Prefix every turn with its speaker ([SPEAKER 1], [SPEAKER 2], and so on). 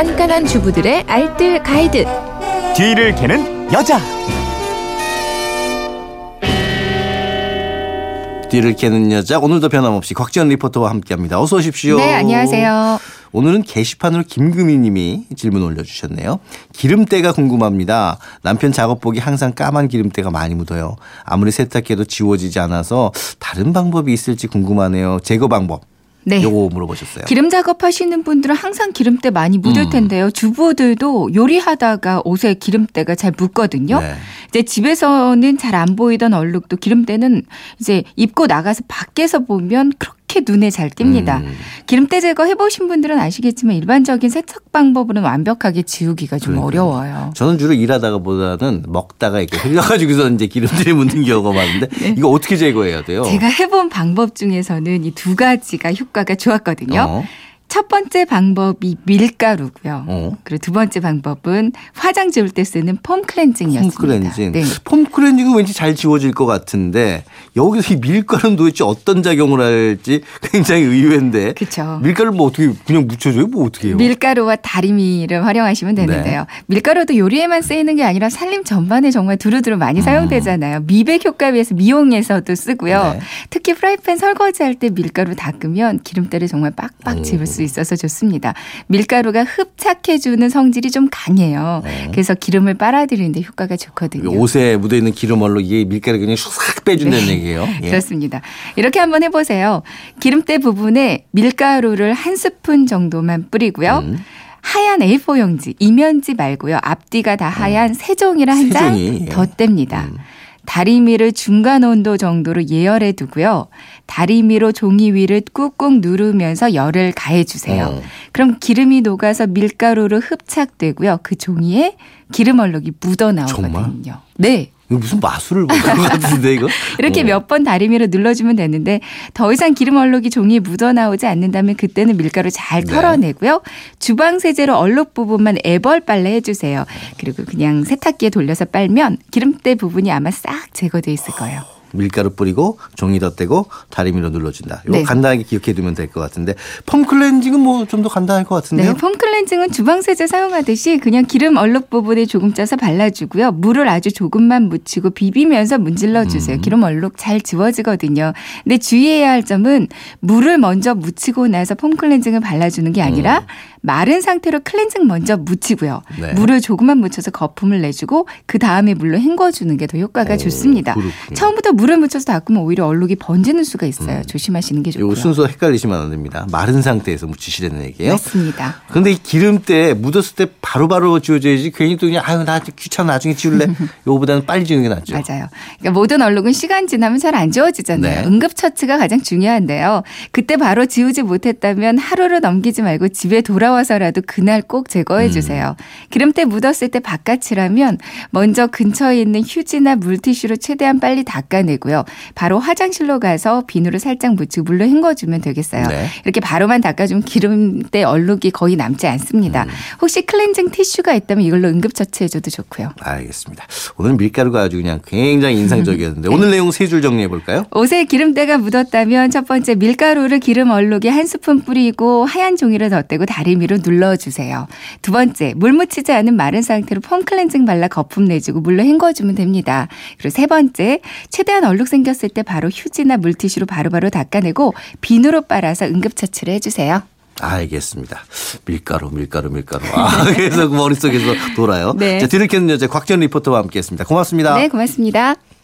[SPEAKER 1] 깐깐한 주부들의 알뜰 가이드.
[SPEAKER 2] 뒤를 캐는 여자.
[SPEAKER 3] 뒤를 캐는 여자 오늘도 변함없이 곽지연 리포터와 함께합니다. 어서 오십시오.
[SPEAKER 4] 네, 안녕하세요.
[SPEAKER 3] 오늘은 게시판으로 김금희 님이 질문 올려주셨네요. 기름때가 궁금합니다. 남편 작업복이 항상 까만 기름때가 많이 묻어요. 아무리 세탁해도 지워지지 않아서 다른 방법이 있을지 궁금하네요. 제거 방법.
[SPEAKER 4] 네.
[SPEAKER 3] 요거 물어보셨어요.
[SPEAKER 4] 기름 작업하시는 분들은 항상 기름때 많이 묻을
[SPEAKER 3] 음.
[SPEAKER 4] 텐데요. 주부들도 요리하다가 옷에 기름때가 잘 묻거든요.
[SPEAKER 3] 네.
[SPEAKER 4] 이제 집에서는 잘 안 보이던 얼룩도 기름때는 이제 입고 나가서 밖에서 보면 그렇게 눈에 잘 띕니다.
[SPEAKER 3] 음.
[SPEAKER 4] 기름때 제거 해보신 분들은 아시겠지만 일반적인 세척 방법으로는 완벽하게 지우기가 좀
[SPEAKER 3] 그러니까요.
[SPEAKER 4] 어려워요.
[SPEAKER 3] 저는 주로 일하다가보다는 먹다가 이렇게 흘려가지고서 이제 기름들이 묻는 경우가 많은데 이거 어떻게 제거해야 돼요?
[SPEAKER 4] 네. 제가 해본 방법 중에서는 이 두 가지가 효과가 좋았거든요.
[SPEAKER 3] 어.
[SPEAKER 4] 첫 번째 방법이 밀가루고요.
[SPEAKER 3] 어.
[SPEAKER 4] 그리고 두 번째 방법은 화장 지울 때 쓰는 foam cleansing이었습니다.
[SPEAKER 3] foam cleansing.
[SPEAKER 4] 네.
[SPEAKER 3] foam cleansing은 왠지 잘 지워질 것 같은데 여기서 이 밀가루는 도대체 어떤 작용을 할지 굉장히 의외인데.
[SPEAKER 4] 그쵸.
[SPEAKER 3] 밀가루 뭐 어떻게 그냥 묻혀줘요? 뭐 어떻게 해요?
[SPEAKER 4] 밀가루와 다리미를 활용하시면
[SPEAKER 3] 네.
[SPEAKER 4] 되는데요. 밀가루도 요리에만 쓰이는 게 아니라 살림 전반에 정말 두루두루 많이 사용되잖아요. 미백 효과 위해서 미용에서도 쓰고요.
[SPEAKER 3] 음. 네.
[SPEAKER 4] 특히 프라이팬 설거지할 때 밀가루 닦으면 기름때를 정말 빡빡 지울 수 있어서 좋습니다. 밀가루가 흡착해주는 성질이 좀 강해요. 그래서 기름을 빨아들이는데 효과가 좋거든요.
[SPEAKER 3] 옷에 묻어있는 기름 얼로 이게 밀가루 그냥 싹 빼준다는
[SPEAKER 4] 네.
[SPEAKER 3] 얘기예요. 예.
[SPEAKER 4] 그렇습니다. 이렇게 한번 해보세요. 기름때 부분에 밀가루를 한 스푼 정도만 뿌리고요.
[SPEAKER 3] 음.
[SPEAKER 4] 하얀 A4 용지, 이면지 말고요. 앞뒤가 다 하얀 세 종이를 한장
[SPEAKER 3] 음. 예.
[SPEAKER 4] 더 뗍니다. 다리미를 중간 온도 정도로 예열해 두고요. 다리미로 종이 위를 꾹꾹 누르면서 열을 가해 주세요.
[SPEAKER 3] 어.
[SPEAKER 4] 그럼 기름이 녹아서 밀가루로 흡착되고요. 그 종이에 기름 얼룩이 묻어 나오거든요. 네.
[SPEAKER 3] 이거 무슨 마술을 본것 같은데 이거?
[SPEAKER 4] 이렇게
[SPEAKER 3] 어.
[SPEAKER 4] 몇번 다리미로 눌러주면 되는데 더 이상 기름 얼룩이 종이에 묻어 나오지 않는다면 그때는 밀가루 잘
[SPEAKER 3] 네.
[SPEAKER 4] 털어내고요. 주방 세제로 얼룩 부분만 애벌 빨래 해주세요. 그리고 그냥 세탁기에 돌려서 빨면 기름때 부분이 아마 싹 제거돼 있을 거예요.
[SPEAKER 3] 밀가루 뿌리고 종이 덧대고 다리미로 눌러준다. 이거
[SPEAKER 4] 네.
[SPEAKER 3] 간단하게 기억해 두면 될 것 같은데 폼 클렌징은 뭐 좀 더 간단할 것 같은데요?
[SPEAKER 4] 네, 폼 클렌징은 주방 세제 사용하듯이 그냥 기름 얼룩 부분에 조금 짜서 발라주고요. 물을 아주 조금만 묻히고 비비면서 문질러 주세요.
[SPEAKER 3] 음.
[SPEAKER 4] 기름 얼룩 잘 지워지거든요. 근데 주의해야 할 점은 물을 먼저 묻히고 나서 폼 클렌징을 발라주는 게 아니라 마른 상태로 클렌징 먼저 묻히고요.
[SPEAKER 3] 음. 네.
[SPEAKER 4] 물을 조금만 묻혀서 거품을 내주고 그 다음에 물로 헹궈주는 게 더 효과가
[SPEAKER 3] 오,
[SPEAKER 4] 좋습니다.
[SPEAKER 3] 그렇군요.
[SPEAKER 4] 처음부터 물을 묻혀서 닦으면 오히려 얼룩이 번지는 수가 있어요. 조심하시는 게
[SPEAKER 3] 음. 요
[SPEAKER 4] 좋고요.
[SPEAKER 3] 순서 헷갈리시면 안 됩니다. 마른 상태에서 묻히시라는 얘기예요.
[SPEAKER 4] 맞습니다.
[SPEAKER 3] 근데 이 기름때 묻었을 때 바로바로 지워져야지 괜히 또 그냥 아유 나 귀찮아 나중에 지울래 요거보다는 빨리 지우는 게 낫죠.
[SPEAKER 4] 맞아요. 그러니까 모든 얼룩은 시간 지나면 잘 안 지워지잖아요.
[SPEAKER 3] 네.
[SPEAKER 4] 응급 처치가 가장 중요한데요. 그때 바로 지우지 못했다면 하루를 넘기지 말고 집에 돌아와서라도 그날 꼭 제거해
[SPEAKER 3] 음.
[SPEAKER 4] 주세요. 기름때 묻었을 때 바깥이라면 먼저 근처에 있는 휴지나 물티슈로 최대한 빨리 닦아내 고요. 바로 화장실로 가서 비누를 살짝 묻히고 물로 헹궈주면 되겠어요.
[SPEAKER 3] 네.
[SPEAKER 4] 이렇게 바로만 닦아주면 기름때 얼룩이 거의 남지 않습니다.
[SPEAKER 3] 음.
[SPEAKER 4] 혹시 클렌징 티슈가 있다면 이걸로 응급처치해줘도 좋고요.
[SPEAKER 3] 알겠습니다. 오늘 밀가루가 아주 그냥 굉장히 인상적이었는데 오늘 내용 세 줄 정리해 볼까요?
[SPEAKER 4] 옷에 기름때가 묻었다면 첫 번째 밀가루를 기름 얼룩에 한 스푼 뿌리고 하얀 종이를 덧대고 다리미로 눌러주세요. 두 번째 물 묻히지 않은 마른 상태로 폼 클렌징 발라 거품 내주고 물로 헹궈주면 됩니다. 그리고 세 번째 최대한 얼룩 생겼을 때 바로 휴지나 물티슈로 바로바로 닦아내고 비누로 빨아서 응급처치를 해주세요.
[SPEAKER 3] 알겠습니다. 밀가루, 밀가루, 밀가루. 아, 그 머릿속에서 돌아요.
[SPEAKER 4] 네.
[SPEAKER 3] 자, 뒤를 캐는 여자 곽지연 리포터와 함께 했습니다. 고맙습니다.
[SPEAKER 4] 네 고맙습니다.